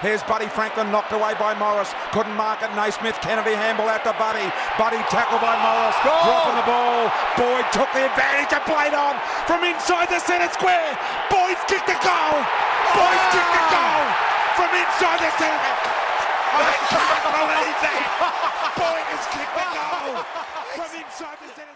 Here's Buddy Franklin knocked away by Morris. Couldn't mark it. Naismith, Kennedy handball out to Buddy. Buddy tackled by Morris. Goal! Dropping the ball. Boyd took the advantage and played on from inside the centre square. Boyd's kicked the goal. Boyd's kicked the ah! goal from inside the centre. I can't believe that. Boyd has kicked the goal from inside the centre.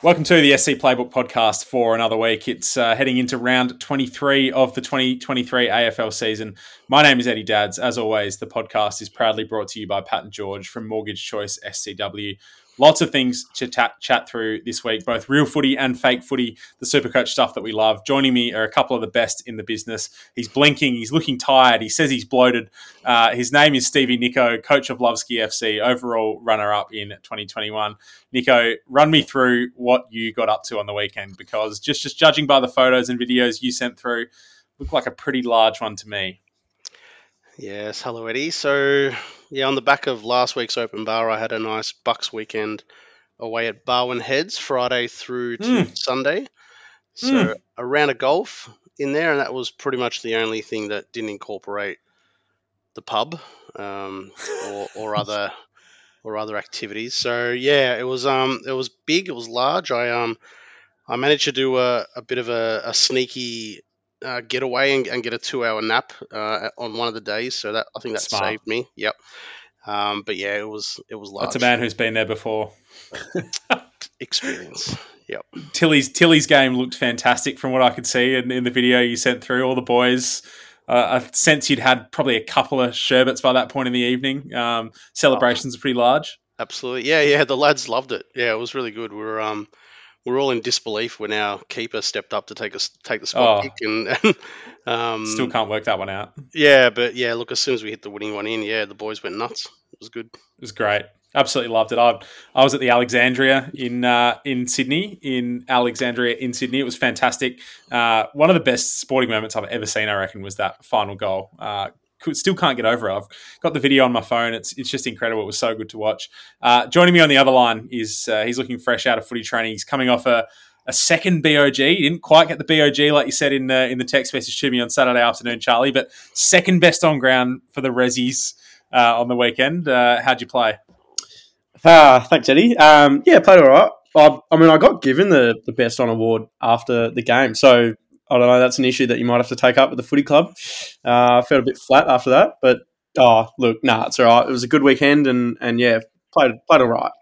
Welcome to the SC Playbook podcast for another week. It's uh, heading into round 23 of the 2023 AFL season. My name is Eddie Dadds. As always, the podcast is proudly brought to you by Pat and George from Mortgage Choice SCW. Lots of things to chat, chat through this week, both real footy and fake footy, the Supercoach stuff that we love. Joining me are a couple of the best in the business. He's blinking, he's looking tired, he says he's bloated. Uh, his name is Stevie Niko, coach of Loveski FC, overall runner up in 2021. Niko, run me through what you got up to on the weekend because just, just judging by the photos and videos you sent through, looked like a pretty large one to me. Yes, hello Eddie. So, yeah, on the back of last week's open bar, I had a nice Bucks weekend away at Barwon Heads, Friday through to Mm. Sunday. So, Mm. a round of golf in there, and that was pretty much the only thing that didn't incorporate the pub um, or, or other or other activities. So, yeah, it was um it was big, it was large. I um I managed to do a, a bit of a, a sneaky uh, getaway and, and get a two-hour nap uh, on one of the days. So that I think that Smart. saved me. Yep. Um, but yeah, it was it was large That's a man who's been there before. experience. Yep. Tilly's Tilly's game looked fantastic from what I could see in, in the video you sent through. All the boys, uh, I sense you'd had probably a couple of sherbets by that point in the evening. Um, celebrations are pretty large. Absolutely. Yeah, yeah. The lads loved it. Yeah, it was really good. We were um we're all in disbelief when our keeper stepped up to take us take the spot Oh. kick and, and um Still can't work that one out. Yeah, but yeah, look as soon as we hit the winning one in, yeah, the boys went nuts. It was good. It was great. Absolutely loved it. I, I was at the Alexandria in uh, in Sydney, in Alexandria in Sydney. It was fantastic. Uh, one of the best sporting moments I've ever seen. I reckon was that final goal. Uh, still can't get over it. I've got the video on my phone. It's it's just incredible. It was so good to watch. Uh, joining me on the other line is uh, he's looking fresh out of footy training. He's coming off a a second BOG. He didn't quite get the BOG like you said in uh, in the text message to me on Saturday afternoon, Charlie. But second best on ground for the Rezzies uh, on the weekend. Uh, how'd you play? Ah, thanks, Eddie. Um, yeah, played all right. I, I mean, I got given the, the best on award after the game, so I don't know. That's an issue that you might have to take up with the footy club. Uh, I felt a bit flat after that, but oh, look, nah, it's all right. It was a good weekend, and and yeah, played played all right.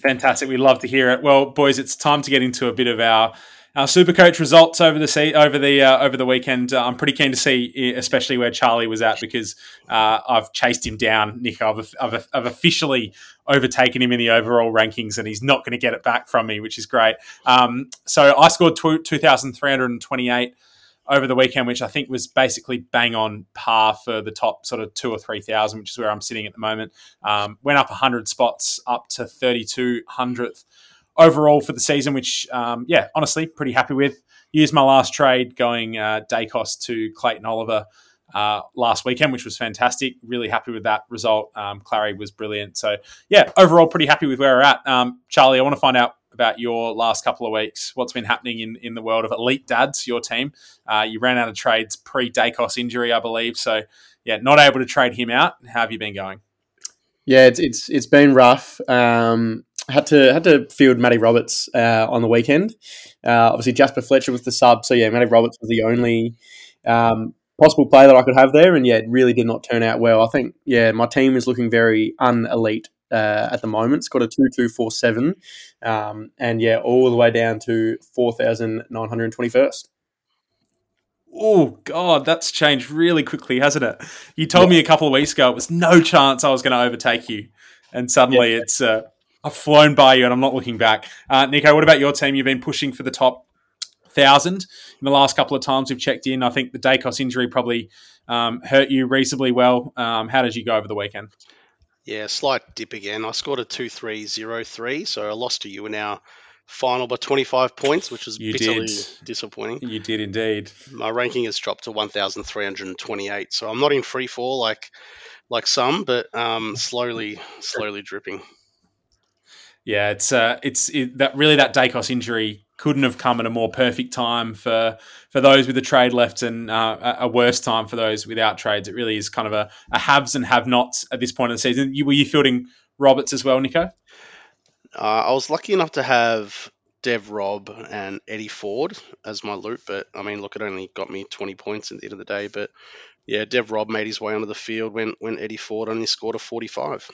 Fantastic. We'd love to hear it. Well, boys, it's time to get into a bit of our our Supercoach results over the over the uh, over the weekend. Uh, I'm pretty keen to see, especially where Charlie was at, because uh, I've chased him down. Nick, I've, I've, I've officially overtaken him in the overall rankings, and he's not going to get it back from me, which is great. Um, so I scored tw- 2,328 over the weekend, which I think was basically bang on par for the top sort of two or three thousand, which is where I'm sitting at the moment. Um, went up 100 spots up to 3200th overall for the season, which, um, yeah, honestly, pretty happy with. Used my last trade going uh, Daicos to Clayton Oliver uh, last weekend, which was fantastic. Really happy with that result. Um, Clary was brilliant. So, yeah, overall, pretty happy with where we're at. Um, Charlie, I want to find out about your last couple of weeks. What's been happening in, in the world of Elite Dads, your team? Uh, you ran out of trades pre Daicos injury, I believe. So, yeah, not able to trade him out. How have you been going? Yeah, it's it's it's been rough. Um, had to had to field Matty Roberts uh, on the weekend. Uh, obviously, Jasper Fletcher was the sub, so yeah, Matty Roberts was the only um, possible player that I could have there, and yeah, it really did not turn out well. I think yeah, my team is looking very unelite uh, at the moment. It's got a two two four seven, um, and yeah, all the way down to four thousand nine hundred twenty first. Oh God, that's changed really quickly, hasn't it? You told me a couple of weeks ago it was no chance I was going to overtake you, and suddenly it's uh, I've flown by you, and I'm not looking back. Uh, Niko, what about your team? You've been pushing for the top thousand in the last couple of times we've checked in. I think the Daicos injury probably um, hurt you reasonably well. Um, how did you go over the weekend? Yeah, slight dip again. I scored a two three zero three, so I lost to you in our final by twenty five points, which was You bitterly did. disappointing. You did indeed. My ranking has dropped to one thousand three hundred and twenty eight, so I'm not in free fall like like some, but um, slowly slowly dripping. Yeah, it's uh, it's it, that really that Daicos injury couldn't have come at a more perfect time for for those with a trade left and uh, a worse time for those without trades. It really is kind of a, a haves and have nots at this point in the season. You, were you fielding Roberts as well, Niko? Uh, I was lucky enough to have Dev Rob and Eddie Ford as my loop, but I mean, look, it only got me 20 points at the end of the day. But yeah, Dev Rob made his way onto the field when, when Eddie Ford only scored a 45.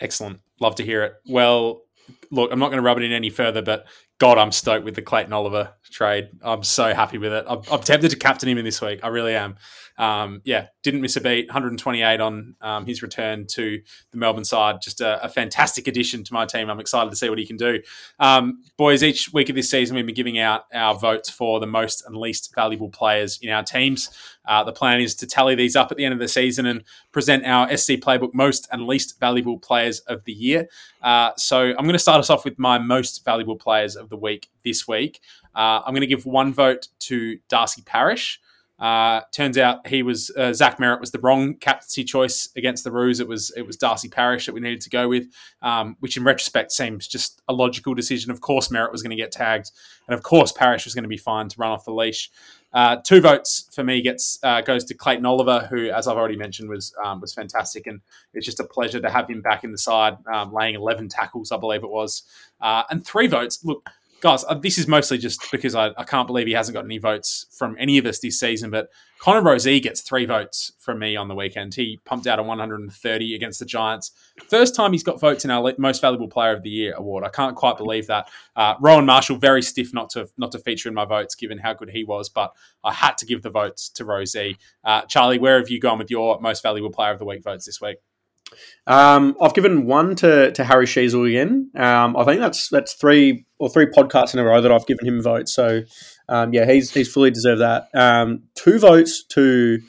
Excellent. Love to hear it. Well, look, I'm not going to rub it in any further, but God, I'm stoked with the Clayton Oliver trade. I'm so happy with it. I'm, I'm tempted to captain him in this week. I really am. Um, yeah, didn't miss a beat. 128 on um, his return to the Melbourne side. Just a, a, fantastic addition to my team. I'm excited to see what he can do. Um, boys, each week of this season, we've been giving out our votes for the most and least valuable players in our teams. Uh, the plan is to tally these up at the end of the season and present our SC Playbook most and least valuable players of the year. Uh, so I'm going to start us off with my most valuable players of the week this week. Uh, I'm going to give one vote to Darcy Parish. Uh, turns out he was uh, Zach Merrett was the wrong captaincy choice against the Roos. It was it was Darcy Parish that we needed to go with, um, which in retrospect seems just a logical decision. Of course, Merrett was going to get tagged, and of course, Parish was going to be fine to run off the leash. Uh, two votes for me gets uh, goes to Clayton Oliver, who, as I've already mentioned, was um, was fantastic, and it's just a pleasure to have him back in the side, um, laying eleven tackles, I believe it was, uh, and three votes. Look, guys, uh, this is mostly just because I, I, can't believe he hasn't got any votes from any of us this season. But Connor Rozee gets three votes from me on the weekend. He pumped out a 130 against the Giants. First time he's got votes in our most valuable player of the year award. I can't quite believe that. Uh, Rowan Marshall very stiff not to not to feature in my votes given how good he was, but I had to give the votes to Rozee. Uh, Charlie, where have you gone with your most valuable player of the week votes this week? Um, I've given one to, to Harry Sheezel again. Um, I think that's that's three or three podcasts in a row that I've given him votes. So um, yeah, he's he's fully deserved that. Um, two votes to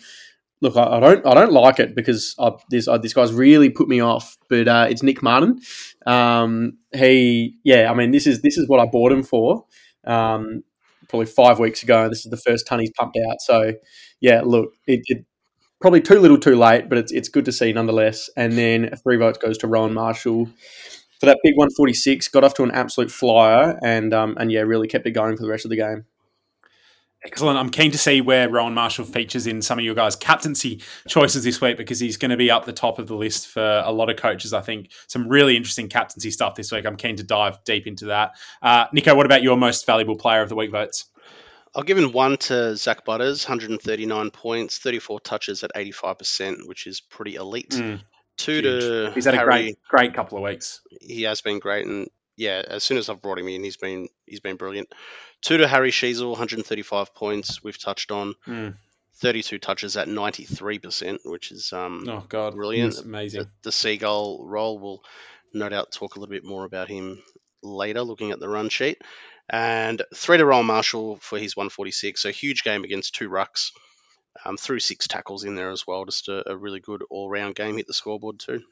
look. I, I, don't I don't like it because I, this I, this guy's really put me off. But uh, it's Nick Martin. Um, he yeah, I mean this is this is what I bought him for. Um, probably five weeks ago. This is the first ton he's pumped out. So yeah, look, it, it probably too little, too late, but it's it's good to see nonetheless. And then three votes goes to Rowan Marshall for that big 146. Got off to an absolute flyer, and um, and yeah, really kept it going for the rest of the game. Excellent. I'm keen to see where Rowan Marshall features in some of your guys' captaincy choices this week because he's going to be up the top of the list for a lot of coaches. I think some really interesting captaincy stuff this week. I'm keen to dive deep into that. Uh, Niko, what about your most valuable player of the week votes? I've given one to Zak Butters, 139 points, 34 touches at 85%, which is pretty elite. Mm, Two huge. to he's had Harry, a great, great couple of weeks. He has been great, and yeah, as soon as I've brought him in, he's been he's been brilliant. Two to Harry Sheezel, 135 points. We've touched on. Mm. 32 touches at 93%, which is um, oh god, brilliant, amazing. The, the seagull role will no doubt talk a little bit more about him later, looking at the run sheet. And three to roll Marshall for his 146. So huge game against two rucks. Um, threw six tackles in there as well. Just a, a really good all round game. Hit the scoreboard too.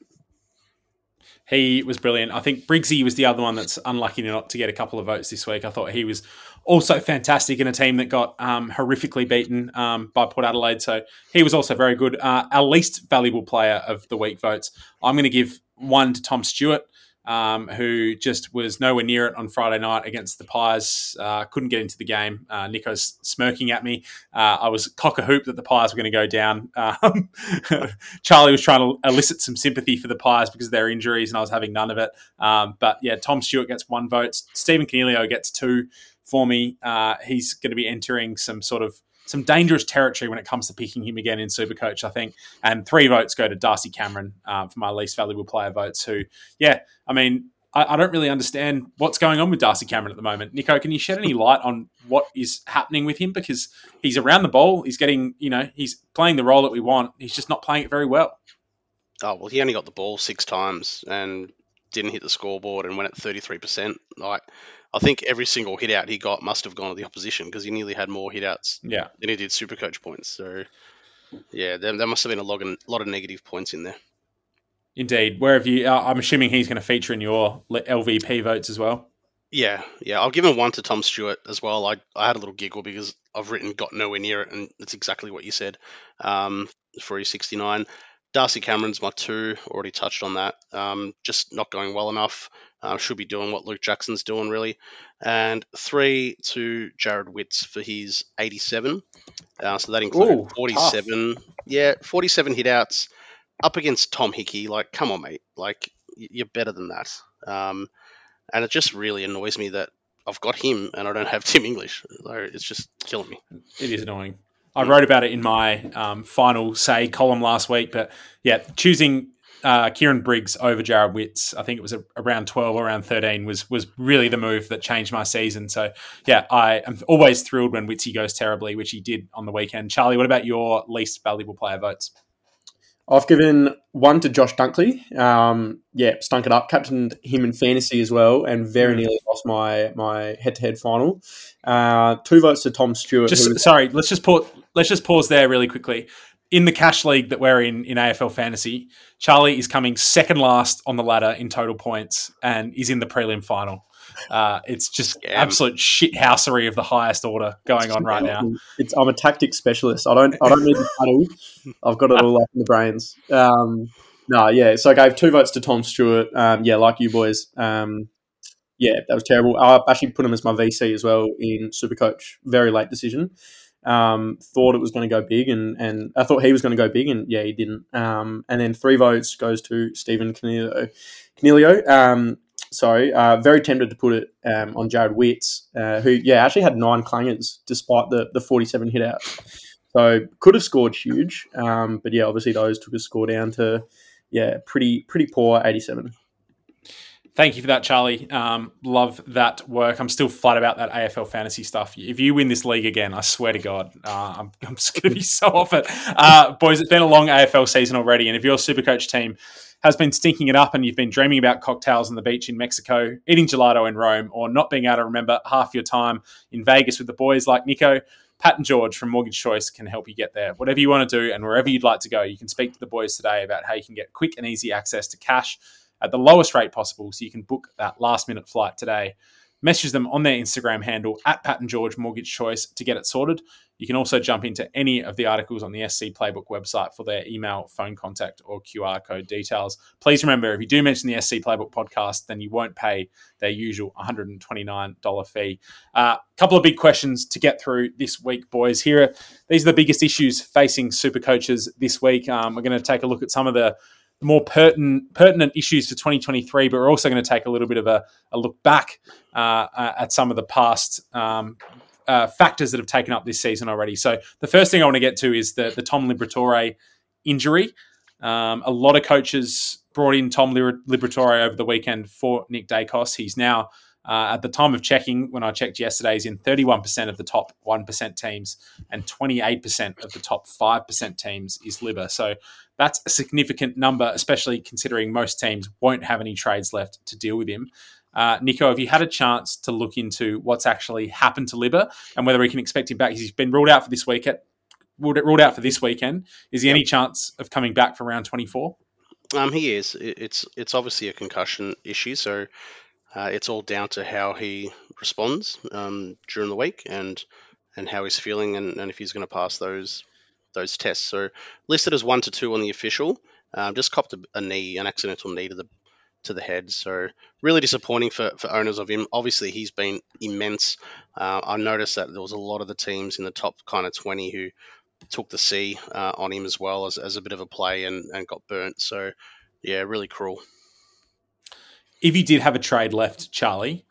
He was brilliant. I think Briggsy was the other one that's unlucky not to get a couple of votes this week. I thought he was also fantastic in a team that got um, horrifically beaten um, by Port Adelaide. So he was also very good. Uh, our least valuable player of the week votes. I'm going to give one to Tom Stewart um, who just was nowhere near it on Friday night against the Pies. Uh, couldn't get into the game. Uh, Niko's smirking at me. Uh, I was cock a hoop that the Pies were going to go down. Um, Charlie was trying to elicit some sympathy for the Pies because of their injuries, and I was having none of it. Um, but yeah, Tom Stewart gets one vote. Stephen Coniglio gets two for me. Uh, he's going to be entering some sort of some dangerous territory when it comes to picking him again in Supercoach, I think. And three votes go to Darcy Cameron uh, for my least valuable player votes, who, yeah, I mean, I, I, don't really understand what's going on with Darcy Cameron at the moment. Niko, can you shed any light on what is happening with him? Because he's around the ball, he's getting, you know, he's playing the role that we want. He's just not playing it very well. Oh, well, he only got the ball six times and didn't hit the scoreboard and went at 33%. Like, I think every single hit out he got must have gone to the opposition because he nearly had more hit outs yeah. than he did super coach points. So, yeah, there, there must have been a lot, of, negative points in there. Indeed. Where have you? Uh, I'm assuming he's going to feature in your LVP votes as well. Yeah, yeah. I'll give him one to Tom Stewart as well. I, I had a little giggle because I've written got nowhere near it, and it's exactly what you said um, for his 69. Darcy Cameron's my two. Already touched on that. Um, just not going well enough. Uh, should be doing what Luke Jackson's doing really. And three to Jared Witts for his 87. Uh, so that included Ooh, 47. Yeah, 47 hitouts up against Tom Hickey. Like, come on, mate. Like, you're better than that. Um, and it just really annoys me that I've got him and I don't have Tim English. Like, It's just killing me. It is annoying. I wrote about it in my um, final say column last week, but yeah, choosing uh, Kieran Briggs over Jared Witts, I think it was a, around twelve or around thirteen, was was really the move that changed my season. So yeah, I am always thrilled when Witsy goes terribly, which he did on the weekend. Charlie, what about your least valuable player votes? I've given one to Josh Dunkley. Um, yeah, stunk it up. Captained him in fantasy as well, and very Mm. nearly lost my my head to head final. Uh, two votes to Tom Stewart. Just sorry, let's just pause. Let's just pause there really quickly. In the cash league that we're in in AFL fantasy, Charlie is coming second last on the ladder in total points and is in the prelim final. Uh, it's just Scam. absolute shithousery of the highest order going on right now. It's, I'm a tactics specialist. I don't I don't need the paddle. I've got it all up in the brains. Um, no, yeah. So I gave two votes to Tom Stewart. Um, yeah, like you boys. Um, yeah, that was terrible. I actually put him as my VC as well in Supercoach. Very late decision. Um, thought it was going to go big, and, and I thought he was going to go big, and yeah, he didn't. Um, and then three votes goes to Stephen Coniglio. Coniglio. Um, sorry, uh, very tempted to put it um, on Jared Witts, uh, who yeah actually had nine clangers despite the the forty seven hit outs. So could have scored huge, um, but yeah, obviously those took a score down to yeah pretty pretty poor eighty seven. Thank you for that, Charlie. Um, love that work. I'm still flat about that AFL fantasy stuff. If you win this league again, I swear to God, uh, I'm, I'm just going to be so off it. Uh, boys, it's been a long AFL season already. And if your Supercoach team has been stinking it up and you've been dreaming about cocktails on the beach in Mexico, eating gelato in Rome, or not being able to remember half your time in Vegas with the boys like Niko, Pat and George from Mortgage Choice can help you get there. Whatever you want to do and wherever you'd like to go, you can speak to the boys today about how you can get quick and easy access to cash at the lowest rate possible so you can book that last minute flight today. Message them on their Instagram handle at Pat and George Mortgage Choice to get it sorted. You can also jump into any of the articles on the SC Playbook website for their email, phone contact, or QR code details. Please remember if you do mention the SC Playbook podcast, then you won't pay their usual $129 fee. A uh, couple of big questions to get through this week, boys. Here, are, these are the biggest issues facing super coaches this week. Um, we're going to take a look at some of the more pertinent pertinent issues for 2023, but we're also going to take a little bit of a, a look back uh, at some of the past um, uh, factors that have taken up this season already. So the first thing I want to get to is the the Tom Liberatore injury. Um, a lot of coaches brought in Tom Liberatore over the weekend for Nick Daicos. He's now uh, at the time of checking, when I checked yesterday, he's in 31% of the top 1% teams and 28% of the top 5% teams is Libba. So that's a significant number, especially considering most teams won't have any trades left to deal with him. Uh, Niko, have you had a chance to look into what's actually happened to Libba and whether we can expect him back? He's been ruled out for this week. Ruled out for this weekend. Is he any chance of coming back for round 24? Um, he is. It's it's obviously a concussion issue, so uh, it's all down to how he responds um, during the week and and how he's feeling and, and if he's going to pass those those tests. So listed as one to two on the official. Um, just copped a, a, knee, an accidental knee to the to the head. So really disappointing for, for owners of him. Obviously, he's been immense. Uh, I noticed that there was a lot of the teams in the top kind of twenty who took the C uh, on him as well as, as a bit of a play and, and got burnt. So yeah, really cruel. If you did have a trade left, Charlie,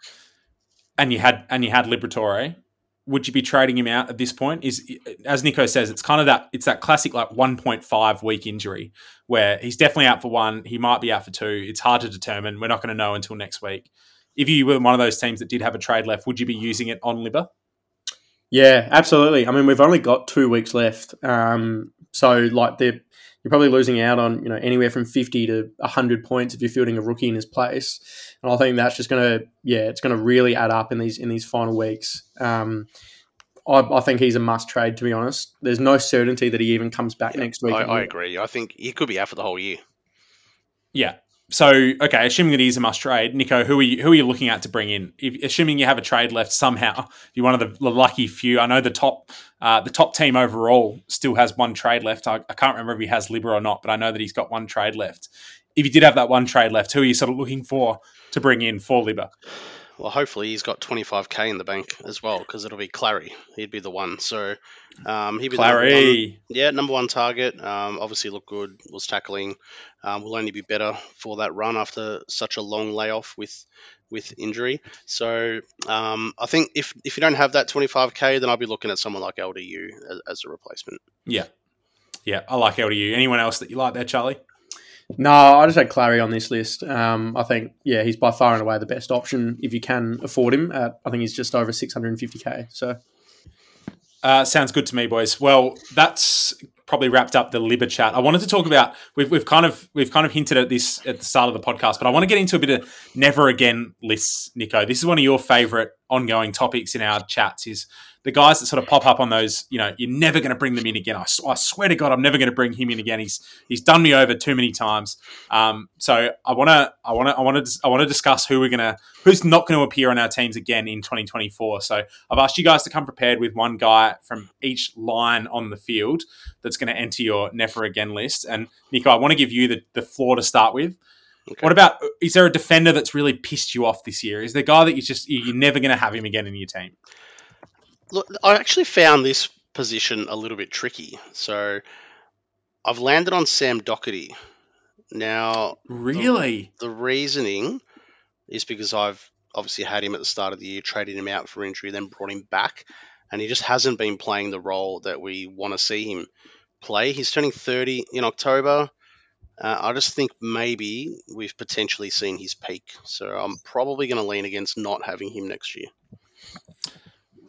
and you had and you had Liberatore, would you be trading him out at this point? Is as Nico says, it's kind of that it's that classic like 1.5 week injury where he's definitely out for one, he might be out for two. It's hard to determine. We're not going to know until next week. If you were one of those teams that did have a trade left, would you be using it on Libba? Yeah, absolutely. I mean, we've only got two weeks left, um, so like they're you're probably losing out on you know anywhere from 50 to 100 points if you're fielding a rookie in his place. And i think that's just going to yeah it's going to really add up in these in these final weeks. Um, I, I, think he's a must trade to be honest. There's no certainty that he even comes back yeah, next week. I, I, agree. I think he could be out for the whole year. Yeah so okay, assuming that he is a must trade, Niko, who are you who are you looking at to bring in? If, assuming you have a trade left somehow, you're one of the, lucky few. I know the top uh, the top team overall still has one trade left. I, I, can't remember if he has Libba or not, but I know that he's got one trade left. If you did have that one trade left, who are you sort of looking for to bring in for Libba? Well, hopefully he's got 25k in the bank as well because it'll be Clary. He'd be the one. So um, he'd be Clary. The number one, yeah, number one target. Um, obviously looked good. Was tackling. Um, will only be better for that run after such a long layoff with with injury. So um, I think if if you don't have that 25k, then I'll be looking at someone like LDU as, as a replacement. Yeah, yeah, I like LDU. Anyone else that you like there, Charlie? No, I just had Clary on this list. Um, I think, yeah, he's by far and away the best option if you can afford him. At, I think he's just over 650k. So, uh, sounds good to me, boys. Well, that's probably wrapped up the Libba chat. I wanted to talk about we've, we've kind of we've kind of hinted at this at the start of the podcast, but I want to get into a bit of never again lists, Niko. This is one of your favorite ongoing topics in our chats. Is the guys that sort of pop up on those, you know, you're never going to bring them in again. I, I, swear to God, I'm never going to bring him in again. He's he's done me over too many times. Um, so I want to I want to I want to I want to discuss who we're gonna who's not going to appear on our teams again in 2024. So I've asked you guys to come prepared with one guy from each line on the field that's going to enter your never again list. And Niko, I want to give you the, the floor to start with. Okay. What about is there a defender that's really pissed you off this year? Is there a guy that you just you're never going to have him again in your team? Look, I actually found this position a little bit tricky. So I've landed on Sam Docherty. Now, really, the, the, reasoning is because I've obviously had him at the start of the year, traded him out for injury, then brought him back, and he just hasn't been playing the role that we want to see him play. He's turning 30 in October. Uh, I just think maybe we've potentially seen his peak. So I'm probably going to lean against not having him next year.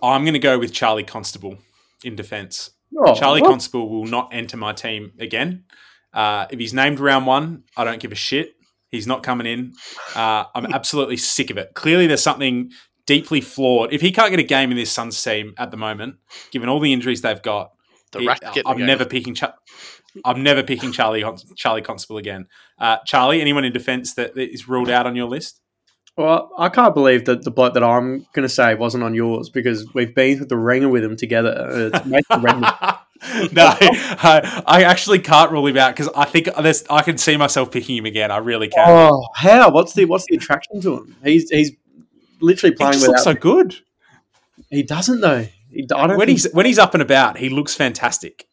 I'm going to go with Charlie Constable in defence. Oh, Charlie what? Constable will not enter my team again. Uh, if he's named round one, I don't give a shit. He's not coming in. Uh, I'm absolutely sick of it. Clearly, there's something deeply flawed. If he can't get a game in this Suns team at the moment, given all the injuries they've got, the he, I'm never picking. Cha- I'm never picking Charlie Charlie Constable again. Uh, Charlie, anyone in defence that, that is ruled out on your list? Well, I can't believe that the bloke that I'm going to say wasn't on yours because we've been through the ringer with him together. Uh, no, I, I, actually can't rule him out because I think there's, I can see myself picking him again. I really can. Oh, how? What's the what's the attraction to him? He's he's literally playing. He looks so good. He doesn't though. He, I don't when he's when he's up and about, he looks fantastic.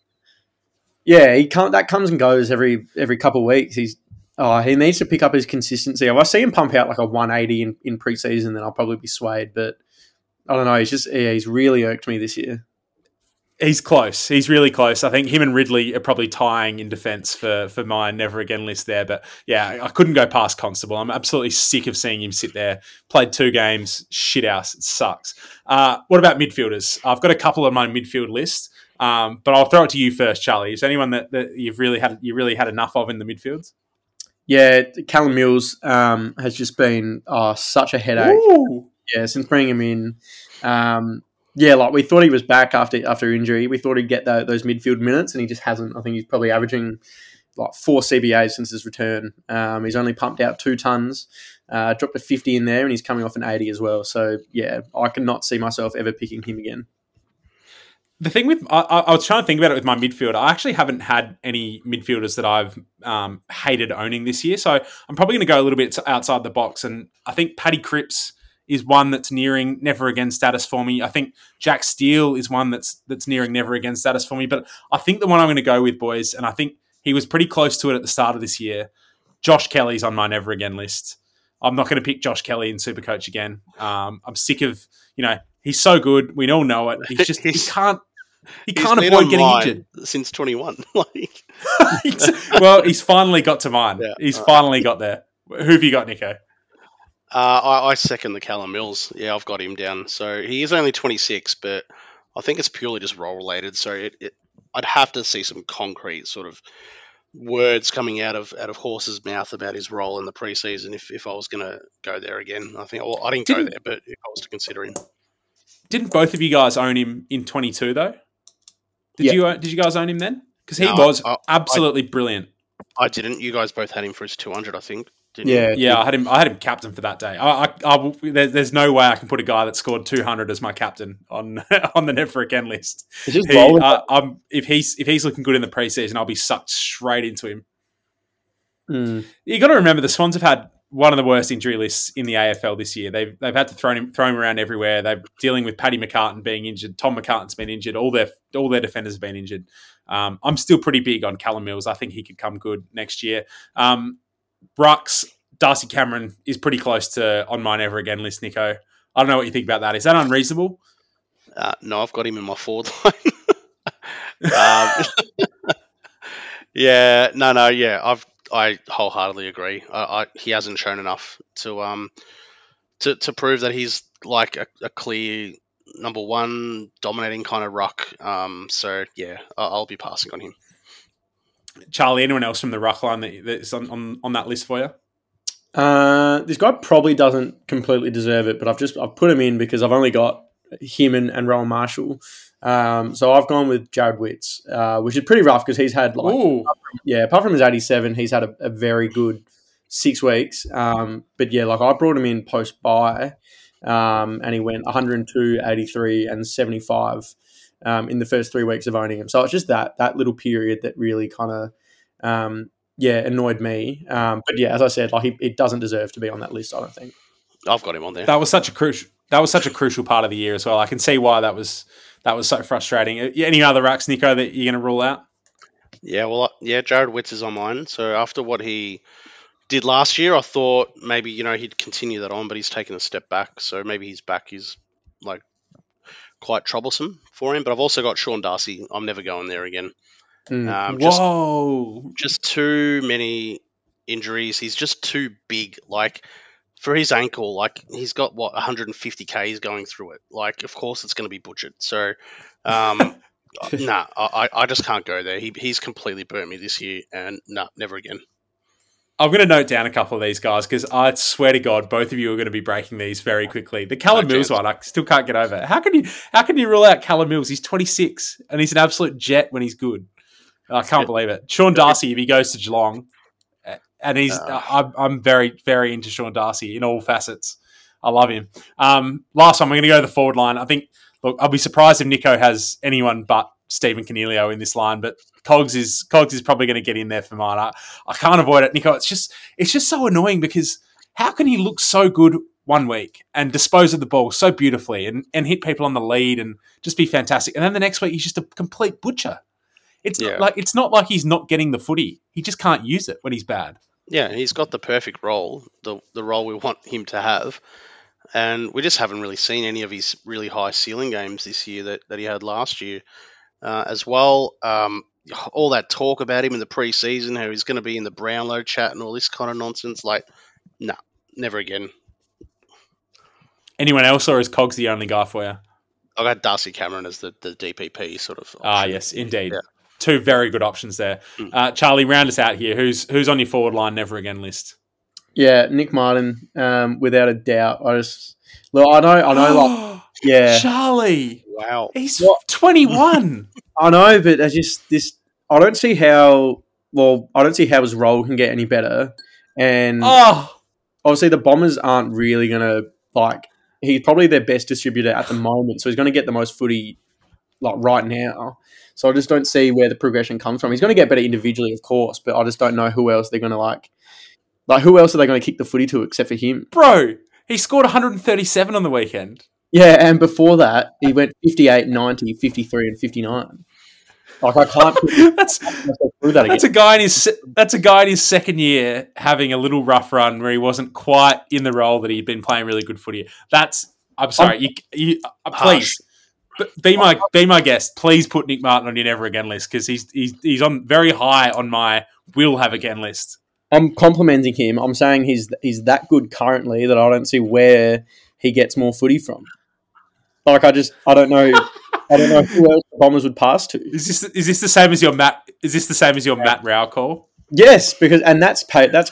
Yeah, he can't. That comes and goes every every couple of weeks. He's Oh, he needs to pick up his consistency. If I see him pump out like a 180 in, in preseason, then I'll probably be swayed. But I don't know. He's just yeah, he's really irked me this year. He's close. He's really close. I think him and Ridley are probably tying in defence for for my never again list there. But yeah, I couldn't go past Constable. I'm absolutely sick of seeing him sit there. Played two games, shit house. It sucks. Uh, what about midfielders? I've got a couple on my midfield list, um, but I'll throw it to you first, Charlie. Is anyone that, that you've really had you really had enough of in the midfields? Yeah, Callum Mills um, has just been oh, such a headache. Ooh. Yeah, since bringing him in. Um, yeah, like we thought he was back after after injury. We thought he'd get the, those midfield minutes, and he just hasn't. I think he's probably averaging like four CBAs since his return. Um, he's only pumped out two tons, uh, dropped a fifty in there, and he's coming off an eighty as well. So yeah, I cannot see myself ever picking him again the thing with I, I, was trying to think about it with my midfield. I actually haven't had any midfielders that I've um, hated owning this year, so I'm probably going to go a little bit outside the box. And I think Paddy Cripps is one that's nearing never again status for me. I think Jack Steele is one that's that's nearing never again status for me. But I think the one I'm going to go with, boys, and I think he was pretty close to it at the start of this year. Josh Kelly's on my never again list. I'm not going to pick Josh Kelly in Supercoach again. Um, I'm sick of you know he's so good. We all know it. He's just he can't he can't avoid getting injured since 21. like, well, he's finally got to mine. Yeah, he's finally got there. Who have you got, Niko? Uh, I, I, second the Callum Mills. Yeah, I've got him down. So he is only 26, but I think it's purely just role related. So it, it, I'd have to see some concrete sort of words coming out of out of Horse's mouth about his role in the preseason. If, if I was going to go there again, I think well, I didn't, didn't go there, but if I was to consider him, didn't both of you guys own him in 22 though? Did yeah. you uh, did you guys own him then? Because he no, was I, absolutely I, brilliant. I didn't. You guys both had him for his two hundred, I think. Didn't you? Yeah, Yeah, I had him. I had him captain for that day. I, I, I there, there's no way I can put a guy that scored 200 as my captain on on the never again list. It's just He, uh, I'm, if he's if he's looking good in the preseason, I'll be sucked straight into him. Mm. You got to remember the Swans have had one of the worst injury lists in the AFL this year. They've they've had to throw him throw him around everywhere. They're dealing with Paddy McCartin being injured. Tom McCartin's been injured. All their all their defenders have been injured. Um, I'm still pretty big on Callum Mills. I think he could come good next year. Um, Brux Darcy Cameron is pretty close to on my never again list. Niko, I don't know what you think about that. Is that unreasonable? Uh, no, I've got him in my forward line. um, yeah, no, no, yeah, I've I wholeheartedly agree. I, I, he hasn't shown enough to um to to prove that he's like a, a clear number one dominating kind of ruck. Um, so yeah, I- I'll be passing on him. Charlie, anyone else from the ruck line that, that's on, on, on that list for you? Uh, this guy probably doesn't completely deserve it, but I've just I've put him in because I've only got him and, and Rowan Marshall. Um, so I've gone with Jared Witts, uh, which is pretty rough because he's had like Ooh, yeah, apart from his eighty seven, he's had a, a very good six weeks. Um, but yeah, like I brought him in post buy, um, and he went 102, 83, and seventy five. Um, in the first three weeks of owning him, so it's just that that little period that really kind of, um, yeah, annoyed me. Um, but yeah, as I said, like he, it doesn't deserve to be on that list. I don't think. I've got him on there. that was such a crucial that was such a crucial part of the year as well. I can see why that was that was so frustrating. Uh, Any other rucks, Niko, that you're going to rule out? Yeah, well, uh, yeah, Jared Witts is on mine. So after what he did last year, I thought maybe you know he'd continue that on, but he's taken a step back. So maybe his back is like quite troublesome for him. But I've also got Sean Darcy. I'm never going there again. Mm. Um, just Whoa! just too many injuries. He's just too big. Like for his ankle, like he's got what 150 k's going through it. Like of course it's going to be butchered. So. Um, nah, I, I just can't go there. He, he's completely burnt me this year, and nah, never again. I'm going to note down a couple of these guys because I swear to God, both of you are going to be breaking these very quickly. The Callum No Mills one, I still can't get over. How can you? How can you rule out Callum Mills? He's 26 and he's an absolute jet when he's good. I can't believe it. Sean Darcy, if he goes to Geelong, and he's, Uh. I'm, I'm very, very into Sean Darcy in all facets. I love him. Um, last one, we're going to go to the forward line. I think. Look, I'll be surprised if Niko has anyone but Stephen Coniglio in this line, but Cogs is Cogs is probably going to get in there for mine. I, I can't avoid it, Niko. It's just it's just so annoying because how can he look so good one week and dispose of the ball so beautifully and, and hit people on the lead and just be fantastic, and then the next week he's just a complete butcher. It's Yeah. like it's not like he's not getting the footy; he just can't use it when he's bad. Yeah, he's got the perfect role, the the role we want him to have, and we just haven't really seen any of his really high ceiling games this year that, that he had last year, uh, as well. Um, all that talk about him in the preseason, how he's going to be in the Brownlow chat and all this kind of nonsense, like, nah, never again. Anyone else, or is Cogs the only guy for you? I got Darcy Cameron as the, the DPP sort of. Ah, yes, indeed. Yeah. Two very good options there. Mm. Uh, Charlie, round us out here. Who's who's on your forward line never again list? Yeah, Nick Martin, um, without a doubt. I just look. I know. I know. Like, yeah, Charlie, Wow. he's What? 21. I know, but I just this. I don't see how. Well, I don't see how his role can get any better. And oh, obviously, the Bombers aren't really going to like. He's probably their best distributor at the moment, so he's going to get the most footy like right now. So I just don't see where the progression comes from. He's going to get better individually, of course, but I just don't know who else they're going to like. Like who else are they going to kick the footy to except for him? bro, he scored 137 on the weekend. Yeah, and before that, he went 58, 90, 53, and 59. Like, I can't That's through that again. that's a guy in his that's a guy in his second year having a little rough run where he wasn't quite in the role that he'd been playing really good footy. That's I'm sorry, you, you uh, please b- be my be my guest. Please put Nick Martin on your never again list because he's he's he's on very high on my will have again list. I'm complimenting him. I'm saying he's he's that good currently that I don't see where he gets more footy from. Like, I just, I don't know. I don't know who else the Bombers would pass to. Is this is this the same as your Matt? Is this the same as your Matt Rowell call? Yes, because, and that's paid, that's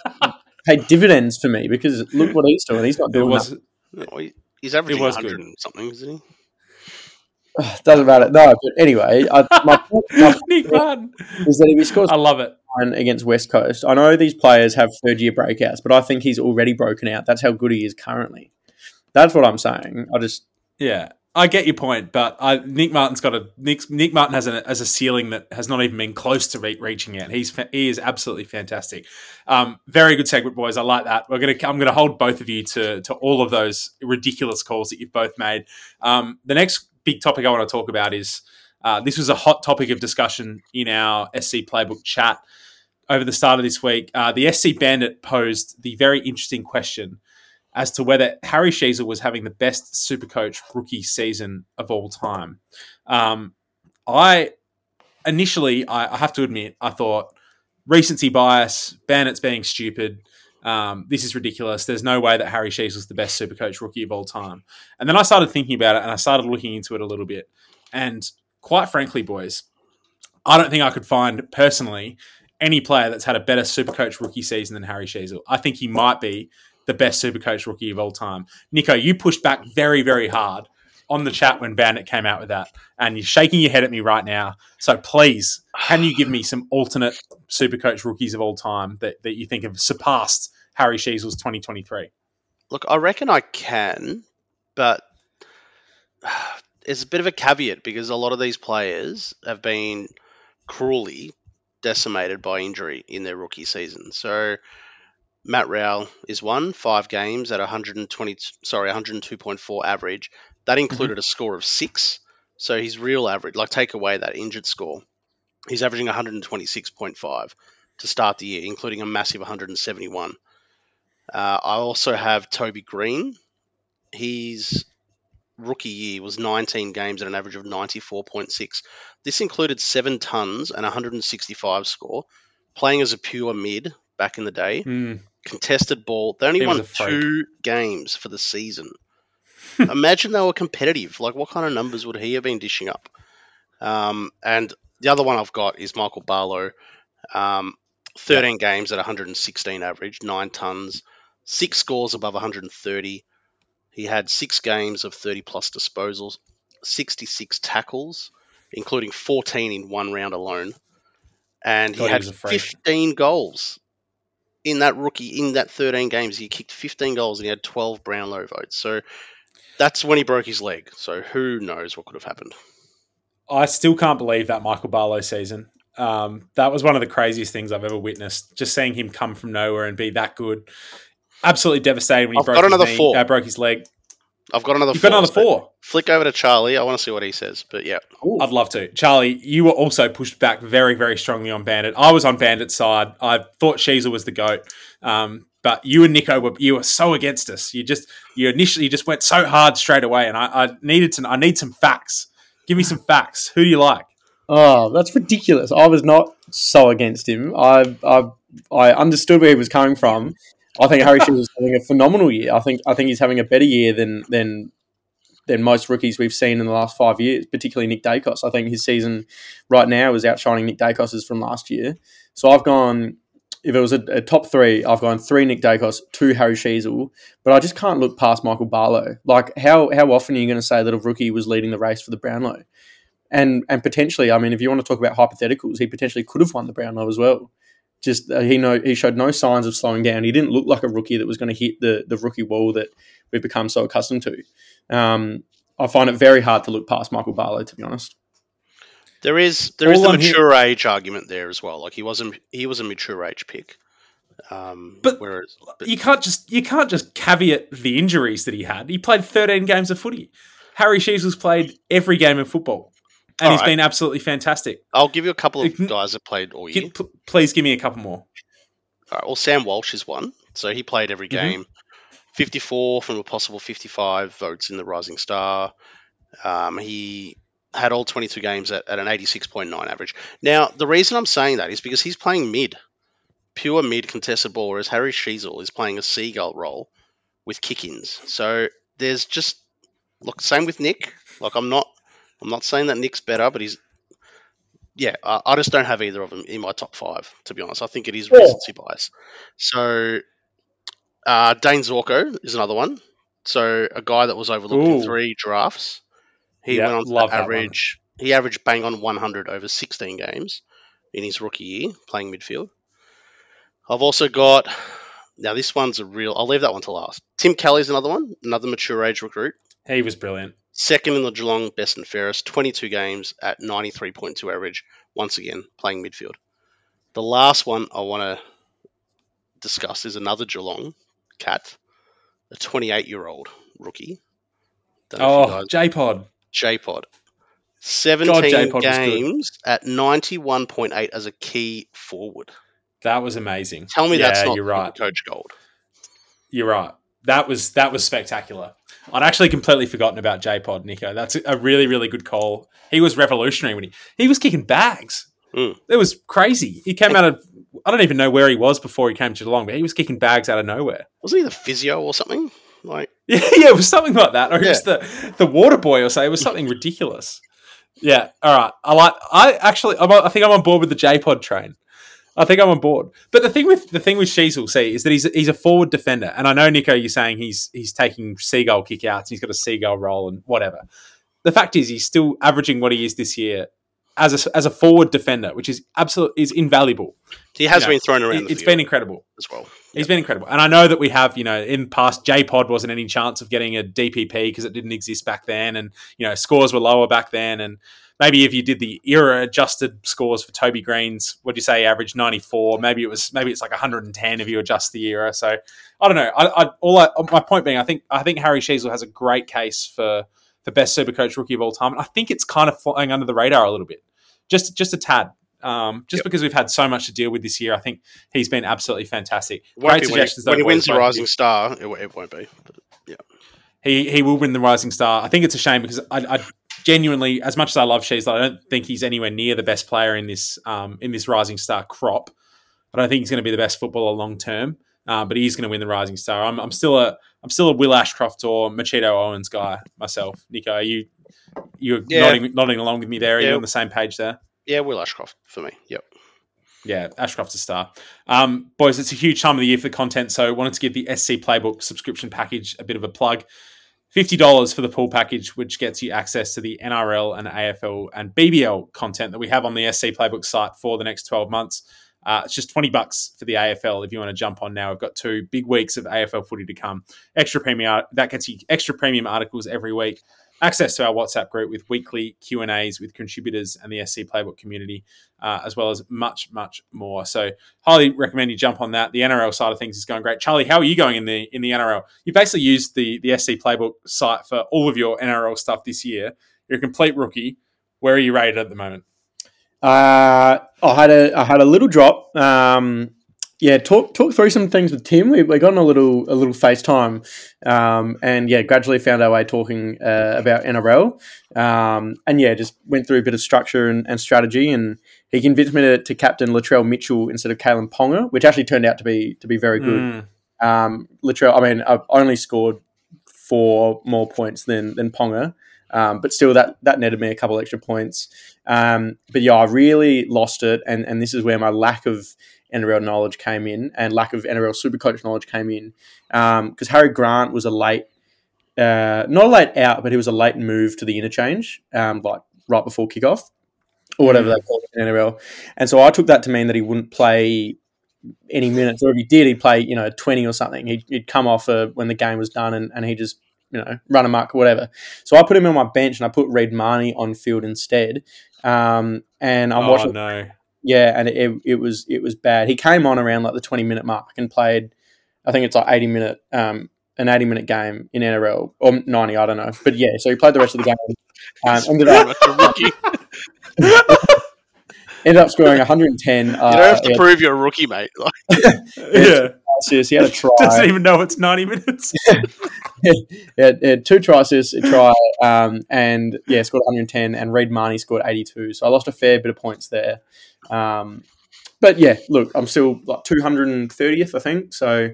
paid dividends for me because look what he's doing. He's not It doing was that. No, he- he's averaging was 100 good. and something, isn't he? Doesn't matter. No, but anyway, I, my point my Nick Martin. is that if he scores I love it. against West Coast. I know these players have third year breakouts, but I think he's already broken out. That's how good he is currently. That's what I'm saying. I just Yeah, I get your point, but I, Nick Martin's got a Nick, Nick Martin has a, has a ceiling that has not even been close to re- reaching yet. He's he is absolutely fantastic. Um, very good segment, boys. I like that. We're gonna I'm gonna hold both of you to to all of those ridiculous calls that you've both made. Um, the next big topic I want to talk about is uh, this was a hot topic of discussion in our SC Playbook chat over the start of this week. Uh, the SC Bandit posed the very interesting question as to whether Harry Sheezel was having the best Supercoach rookie season of all time. Um, I initially, I, I, have to admit, I thought recency bias, Bandits being stupid. Um, this is ridiculous. There's no way that Harry Sheezel is the best Supercoach rookie of all time. And then I started thinking about it and I started looking into it a little bit. And quite frankly, boys, I don't think I could find personally any player that's had a better Supercoach rookie season than Harry Sheezel. I think he might be the best Supercoach rookie of all time. Nico, you pushed back very, very hard on the chat when Bandit came out with that, and you're shaking your head at me right now. So please, can you give me some alternate Supercoach rookies of all time that, that you think have surpassed Harry Sheezel's 2023? Look, I reckon I can, but it's a bit of a caveat because a lot of these players have been cruelly decimated by injury in their rookie season. So Matt Rowell is one, five games at 120, sorry, 102.4 average. That included mm-hmm. a score of six. So his real average, like take away that injured score, he's averaging 126.5 to start the year, including a massive 171. Uh, I also have Toby Greene. His rookie year was 19 games at an average of 94.6. This included seven tons and 165 score, playing as a pure mid back in the day. Mm contested ball. They only won two games for the season. Imagine they were competitive. Like, what kind of numbers would he have been dishing up? Um, and the other one I've got is Michael Barlow. Um, 13 yeah. games at 116 average, nine tons, six scores above 130. He had six games of 30 plus disposals, 66 tackles, including 14 in one round alone. And he had he 15 goals in that rookie in that 13 games, he kicked 15 goals and he had 12 Brownlow votes. So that's when he broke his leg. So who knows what could have happened? I still can't believe that Michael Barlow season. Um, that was one of the craziest things I've ever witnessed. Just seeing him come from nowhere and be that good, absolutely devastated when he I've broke, his another knee, four. Uh, broke his leg. I've got another You've four. got another four. Flick over to Charlie. I want to see what he says. But yeah. Ooh. I'd love to. Charlie, you were also pushed back very, very strongly on Bandit. I was on Bandit's side. I thought Sheezel was the GOAT. Um, but you and Niko were you were so against us. You just you initially just went so hard straight away, and I, I needed to I need some facts. Give me some facts. Who do you like? Oh, that's ridiculous. I was not so against him. I I, I understood where he was coming from. I think Harry Sheezel is having a phenomenal year. I think I think he's having a better year than than than most rookies we've seen in the last five years, particularly Nick Daicos. I think his season right now is outshining Nick Daicos's from last year. So I've gone if it was a, a, top three, I've gone three Nick Daicos, two Harry Sheezel, but I just can't look past Michael Barlow. Like how how often are you going to say that a rookie was leading the race for the Brownlow? And and potentially, I mean, if you want to talk about hypotheticals, he potentially could have won the Brownlow as well. Just uh, he know he showed no signs of slowing down. He didn't look like a rookie that was going to hit the the rookie wall that we've become so accustomed to. Um, I find it very hard to look past Michael Barlow, to be honest. There is there is the mature here. age argument there as well. Like he wasn't he was a mature age pick. Um, but, whereas, but you can't just you can't just caveat the injuries that he had. He played 13 games of footy. Harry Sheezel's played every game of football, and he's right. been absolutely fantastic. I'll give you a couple of guys that played all year. please give me a couple more. All right. Well, Sam Walsh is one, so he played every mm-hmm. game. Mm-hmm. 54 from a possible 55 votes in the Rising Star. Um, he had all 22 games at, at an 86.9 average. Now, the reason I'm saying that is because he's playing mid, pure mid contested ball, whereas Harry Sheezel is playing a seagull role with kick-ins. So there's just look same with Nick. Like I'm not I'm not saying that Nick's better, but he's yeah, I, I just don't have either of them in my top five. To be honest, I think it is recency bias. So uh, Dayne Zorko is another one. So a guy that was overlooked Ooh. in three drafts. He yep, went on to average. He averaged bang on 100 over 16 games. in his rookie year playing midfield. I've also got now this one's a real. I'll leave that one to last. Tim Kelly's another one, another mature age recruit. He was brilliant. Second in the Geelong best and fairest, 22 games at 93.2 average. Once again, playing midfield. The last one I want to discuss is another Geelong cat, a 28 year old rookie. Don't know if you Oh, J Pod. J-Pod. God, 17 J-Pod games at 91.8 as a key forward. That was amazing. Tell me yeah, that's not you're right. Coach Gold. You're right. That was that was spectacular. I'd actually completely forgotten about J Pod, Niko. That's a really, really good call. He was revolutionary when he he was kicking bags. Mm. It was crazy. He came out of I don't even know where he was before he came to Geelong, but he was kicking bags out of nowhere. Wasn't he the physio or something? Like, Yeah, yeah, it was something like that. Or Yeah. was the the water boy or something. It was something ridiculous. Yeah. All right. I like. I actually. I'm, I think I'm on board with the J Pod train. I think I'm on board. But the thing with the thing with Sheezel, see, is that he's he's a forward defender, and I know Niko, you're saying he's he's taking seagull kickouts, he's got a seagull role and whatever. The fact is, he's still averaging what he is this year as a, as a forward defender, which is absolute is invaluable. he has Yeah. been thrown around It, field been incredible. as well. He's been incredible. And I know that we have, you know, in the past, J Pod wasn't any chance of getting a DPP because it didn't exist back then. And, you know, scores were lower back then. And maybe if you did the era adjusted scores for Toby Greene's, what do you say, average 94? Maybe it was, maybe it's like 110 if you adjust the era. So I don't know. I, I, all I, my point being, I think, I think Harry Sheezel has a great case for, the best super coach rookie of all time. And I think it's kind of flying under the radar a little bit, just, just a tad. Um, just Yep. because we've had so much to deal with this year, I think he's been absolutely fantastic. Great be when, suggestions. he, when he wins the. Rising Star, it, it won't be. Yeah, He he will win the Rising Star. I think it's a shame because I, I genuinely, as much as I love Sheasley, I don't think he's anywhere near the best player in this um, in this Rising Star crop. I don't think he's going to be the best footballer long term, uh, but he's going to win the Rising Star. I'm, I'm still a I'm still a Will Ashcroft or Machado Owens guy myself. Niko, are you you're Yeah. nodding nodding along with me there? Are you Yeah. on the same page there? Yeah, Will Ashcroft for me. Yep. Yeah, Ashcroft's a star. Um, boys, it's a huge time of the year for the content, so wanted to give the SC Playbook subscription package a bit of a plug. $50 for the pool package, which gets you access to the NRL and AFL and BBL content that we have on the SC Playbook site for the next 12 months. Uh, it's just 20 bucks for the AFL if you want to jump on now. We've got two big weeks of AFL footy to come. Extra premium that gets you extra premium articles every week. Access to our WhatsApp group with weekly Q and A's with contributors and the SC Playbook community, uh, as well as much, much more. So, highly recommend you jump on that. The NRL side of things is going great. Charlie, how are you going in the in the NRL? You basically used the the SC Playbook site for all of your NRL stuff this year. You're a complete rookie. Where are you rated at the moment? Uh, I had a I had a little drop. Um, yeah, talk talk through some things with Tim. We we got on a little a little FaceTime, um, and yeah, gradually found our way talking uh, about NRL. Um, and yeah, just went through a bit of structure and, and strategy, and he convinced me to, to captain Latrell Mitchell instead of Kalyn Ponga, which actually turned out to be to be very good. Mm. Um, Latrell, I mean, I only scored four more points than than Ponga, um, but still that that netted me a couple extra points. Um, but yeah, I really lost it, and and this is where my lack of NRL knowledge came in, and lack of NRL Supercoach knowledge came in, because Harry Grant was a late, uh, not a late out, but he was a late move to the interchange, um, like right before kickoff, or whatever they call it in NRL, and so I took that to mean that he wouldn't play any minutes, or if he did, he'd play you know twenty or something. He'd, he'd come off uh, when the game was done, and, and he just you know run amok or whatever. So I put him on my bench, and I put Reed Mahoney on field instead. Um, and I'm oh watching, no. Yeah, and it, it was it was bad. He came on around like the twenty minute mark and played. I think it's like eighty minute, um, an eighty minute game in NRL or ninety, I don't know. But yeah, so he played the rest of the game. Um, ended up much a rookie. you ended up scoring 110. Uh, don't have to he had prove you're a rookie, mate. Like, Yeah. assists, He had a try. Doesn't even know it's 90 minutes. he had, he two try assists, a try, um, and yeah, scored 110. And Reed Mahoney scored 82. So I lost a fair bit of points there. Um, but yeah, look, I'm still like 230th, I think. So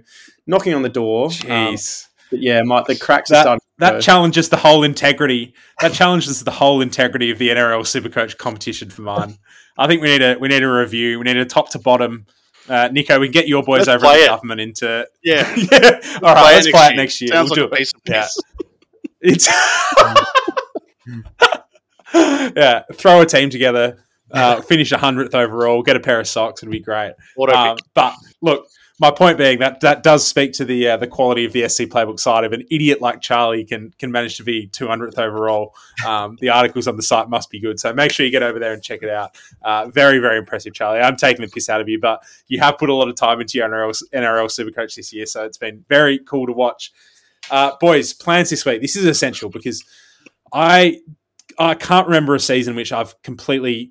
knocking on the door. Um, Jeez. but yeah, my, the cracks are That- starting. That go. challenges the whole integrity. That challenges the whole integrity of the NRL Supercoach competition for mine. I think we need a we need a review. We need a top to bottom. Uh, Niko, we can get your boys Let's over play at the government into yeah. yeah. All right, let's play it next year. Sounds we'll like a do piece of it. Yeah. It's yeah. Throw a team together. Uh, finish hundredth overall, get a pair of socks. It'd be great. Um, but look, my point being that that does speak to the uh, the quality of the SC playbook side. If an idiot like Charlie can can manage to be 200th overall, um, the articles on the site must be good. So make sure you get over there and check it out. Uh, very very impressive, Charlie. I'm taking the piss out of you, but you have put a lot of time into your NRL NRL Supercoach this year, so it's been very cool to watch. Uh, boys, plans this week. This is essential because I I can't remember a season which I've completely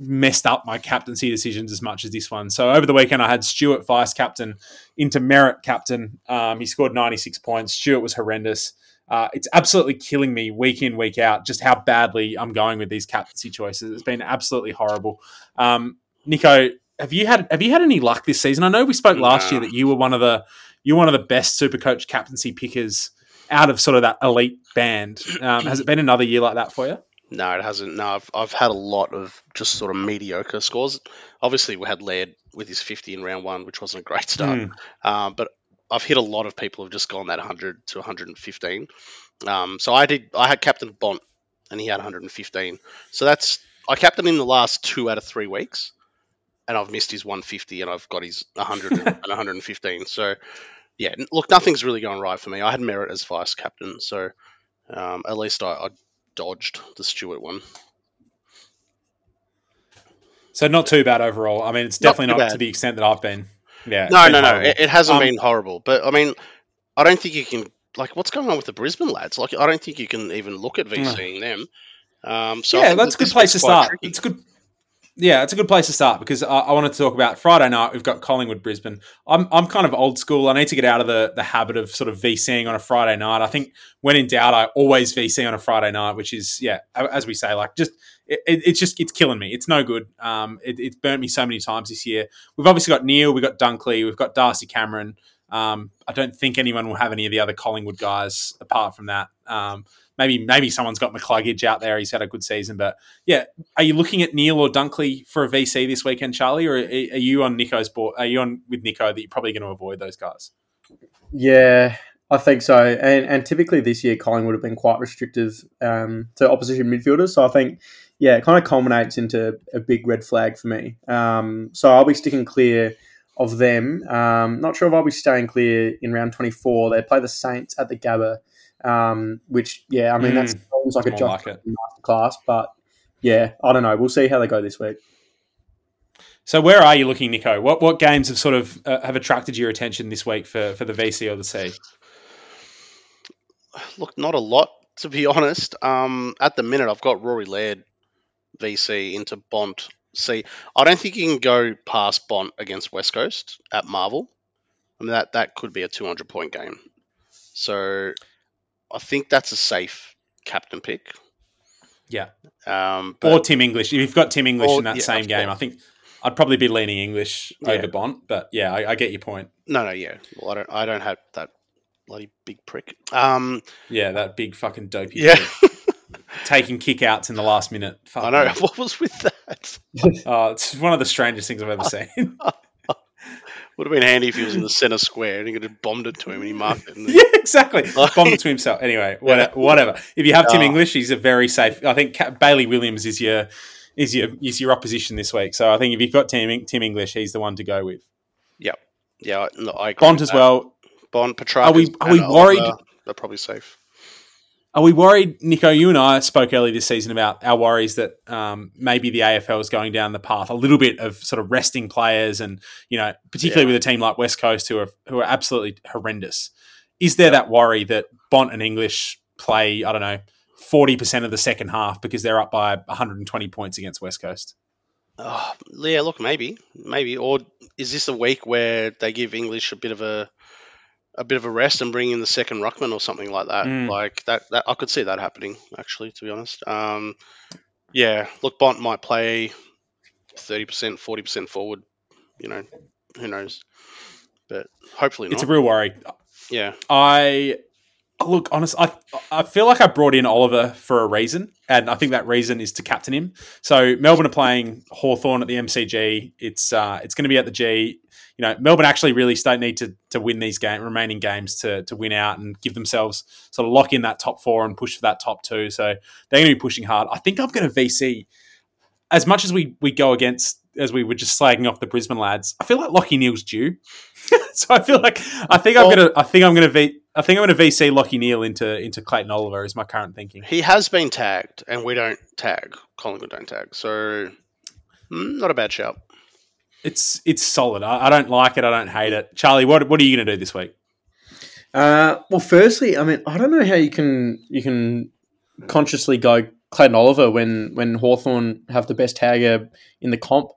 messed up my captaincy decisions as much as this one. So over the weekend, I had Stewart vice captain into Merrett captain. Um, he scored 96 points. Stewart was horrendous. Uh, it's absolutely killing me week in, week out, just how badly I'm going with these captaincy choices. It's been absolutely horrible. Um, Niko, have you had have you had any luck this season? I know we spoke last No. year that you were one of the you were one of the best super coach captaincy pickers out of sort of that elite band. Um, has it been another year like that for you? No, it hasn't. No, I've, I've had a lot of just sort of mediocre scores. Obviously, we had Laird with his 50 in round one, which wasn't a great start. Mm. Um, but I've hit a lot of people who've just gone that 100 to 115. Um, so I did. I had Captain Bont, and he had 115. So that's I captained him in the last two out of three weeks, and I've missed his 150, and I've got his 100 and 115. So yeah, look, nothing's really going right for me. I had Merrett as vice captain, so um, at least I, I dodged the Stewart one. So not too bad overall. I mean, it's definitely too not, to the extent that I've been. Yeah. No, been no, no. It, it hasn't Um, been horrible, but I mean, I don't think you can like what's going on with the Brisbane lads. Like, I don't think you can even look at VCing them. Um, so yeah, that's a good place to start. tricky. It's good. Yeah, it's a good place to start because I, I wanted to talk about Friday night. We've got Collingwood, Brisbane. I'm I'm kind of old school. I need to get out of the the habit of sort of VCing on a Friday night. I think when in doubt, I always VC on a Friday night, which is yeah, as we say, like just it, it- it's just it's killing me. It's no good. Um, it, it's burnt me so many times this year. We've obviously got Neale, we've got Dunkley, we've got Darcy Cameron. Um, I don't think anyone will have any of the other Collingwood guys apart from that. Um, maybe maybe someone's got McCluggage out there. He's had a good season, but yeah, are you looking at Neale or Dunkley for a VC this weekend, Charlie, or are, you on Niko's board? Are you on with Niko that you're probably going to avoid those guys? Yeah, I think so. And and typically this year, Collingwood would have been quite restrictive um, to opposition midfielders. So I think, yeah, it kind of culminates into a big red flag for me. Um, so I'll be sticking clear of them. Um, not sure if I'll be staying clear in round 24. They play the Saints at the Gabba, um, which, yeah, I mean, that Mm, sounds like a more Josh like masterclass. But yeah, I don't know. We'll see how they go this week. So where are you looking, Niko? What what games have sort of uh, have attracted your attention this week for for the VC or the C? Look, not a lot to be honest. Um, at the minute, I've got Rory Laird VC into Bont C. I don't think you can go past Bont against West Coast at Marvel. I mean that that could be a 200 point game. So I think that's a safe captain pick. Yeah, Um, or Tim English. If you've got Tim English Or- in that yeah, same game. I think I'd probably be leaning English Yeah. over Bont. But yeah, I, I get your point. no, no, yeah. Well, I don't, I don't have that bloody big prick. Um, Yeah, that big fucking dopey. yeah, prick. taking kickouts in the last minute. Fuck I know. me. What was with that? Oh, it's one of the strangest things I've ever seen. Would have been handy if he was in the center square and he could have bombed it to him and he marked it. Yeah, exactly. Bombed it to himself. Anyway, whatever. whatever. If you have Tim Oh. English, he's a very safe. I think Bailey Williams is your is your is your opposition this week. So I think if you've got Tim Tim English, he's the one to go with. Yep. yeah, I- no, I Bont as well. Bont, Petracca. Are we- are we worried- They're probably safe. Are we worried, Niko? You and I spoke earlier this season about our worries that um, maybe the AFL is going down the path a little bit of sort of resting players, and you know, particularly Yeah. with a team like West Coast who are who are absolutely horrendous. Is there that worry that Bont and English play? I don't know, forty percent of the second half because they're up by one hundred and twenty points against West Coast. Oh, yeah, look, maybe, maybe, or is this a week where they give English a bit of a a bit of a rest and bring in the second ruckman or something like that? Mm. Like that, that I could see that happening. Actually, to be honest, um, yeah, look, Bont might play thirty percent, forty percent forward. You know, who knows? But hopefully not. It's a real worry. yeah, I look honest. I I feel like I brought in Oliver for a reason, and I think that reason is to captain him. So Melbourne are playing Hawthorn at the MCG. It's uh, it's going to be at the G. You know, Melbourne actually really start need to to win these game remaining games to to win out and give themselves sort of lock in that top four and push for that top two. So they're going to be pushing hard. I think I'm going to VC. as much as we we go against as we were just slagging off the Brisbane lads, I feel like Lachie Neale's due. so I feel like I think I'm gonna I think I'm gonna v, I think I'm gonna VC Lachie Neale into into Clayton Oliver is my current thinking. He has been tagged, and we don't tag. Collingwood don't tag, so mm, not a bad shout. It's it's solid. I, I, don't like it. I don't hate it. Charlie, what what are you gonna do this week? Uh, well, firstly, I mean, I don't know how you can you can consciously go Clayton Oliver when when Hawthorn have the best tagger in the comp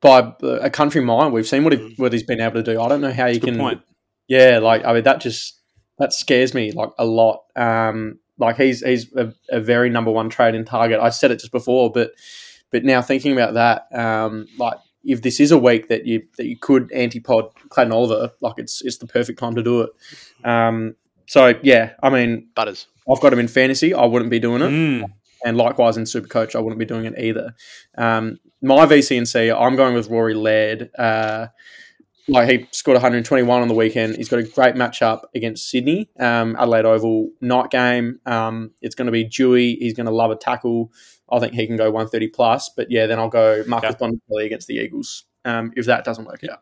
by a country mile. We've seen what he, what he's been able to do. I don't know how you can. Point. Yeah, like I mean that just that scares me like a lot. Um, like he's he's a, a, very number one trade in target. I said it just before, but but now thinking about that, um, like if this is a week that you that you could antipod Clayton Oliver, like it's it's the perfect time to do it. Um, so yeah, I mean, butters. I've got him in fantasy. I wouldn't be doing it, mm. and likewise in Super Coach, I wouldn't be doing it either. Um, my VCNC, I'm going with Rory Laird. Uh, like he scored 121 on the weekend. He's got a great matchup against Sydney, um, Adelaide Oval night game. Um, it's going to be dewy. He's going to love a tackle. I think he can go 130 plus. But yeah, then I'll go Marcus okay. Bontempelli against the Eagles um, if that doesn't work out.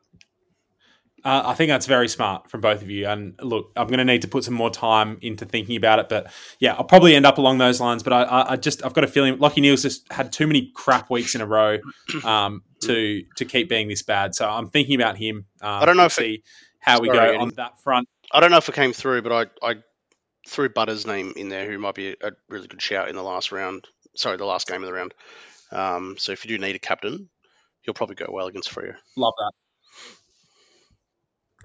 Uh, I think that's very smart from both of you. And look, I'm going to need to put some more time into thinking about it. But yeah, I'll probably end up along those lines. But I, I just I've got a feeling Lachie Neale's just had too many crap weeks in a row um, to to keep being this bad. So I'm thinking about him. Um, I don't know if see it, how we go on that front. I don't know if it came through, but I, I threw Butter's name in there, who might be a, really good shout in the last round. Sorry, the last game of the round. Um, so if you do need a captain, he'll probably go well against Freo. Love that.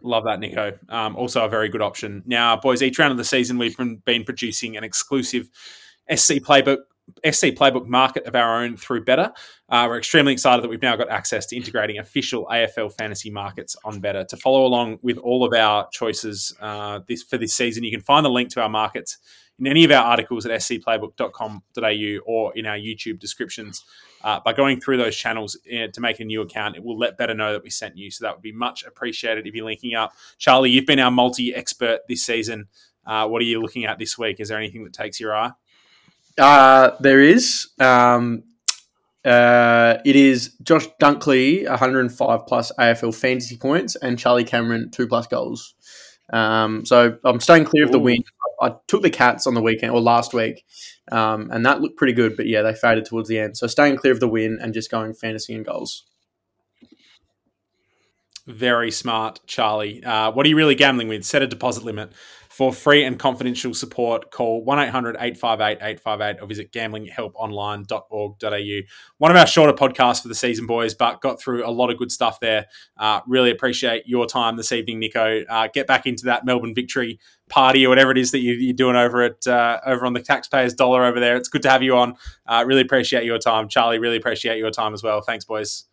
Love that, Niko. Um, also a very good option. Now, boys, each round of the season, we've been producing an exclusive SC playbook SC Playbook market of our own through Betr. Uh, we're extremely excited that we've now got access to integrating official AFL fantasy markets on Betr. To follow along with all of our choices uh, this for this season, you can find the link to our markets in any of our articles at scplaybook.com.au or in our YouTube descriptions. Uh, by going through those channels uh, to make a new account, it will let Betr know that we sent you. So that would be much appreciated if you're linking up. Charlie, you've been our multi expert this season. Uh, what are you looking at this week? Is there anything that takes your eye? Uh, there is. Um, uh, it is Josh Dunkley, 105 plus AFL fantasy points, and Charlie Cameron, two plus goals. Um, so I'm staying clear of the win. I took the Cats on the weekend or last week, um, and that looked pretty good. But yeah, they faded towards the end. So staying clear of the win and just going fantasy and goals. Very smart, Charlie. Uh, what are you really gambling with? Set a deposit limit. For free and confidential support, call 1 800 858 858 or visit gamblinghelponline.org.au. One of our shorter podcasts for the season, boys, but got through a lot of good stuff there. Uh, really appreciate your time this evening, Niko. Uh, get back into that Melbourne victory party or whatever it is that you, are doing over at uh, over on the taxpayers dollar over there. It's good to have you on. Uh, really appreciate your time, Charlie. Really appreciate your time as well. Thanks, boys.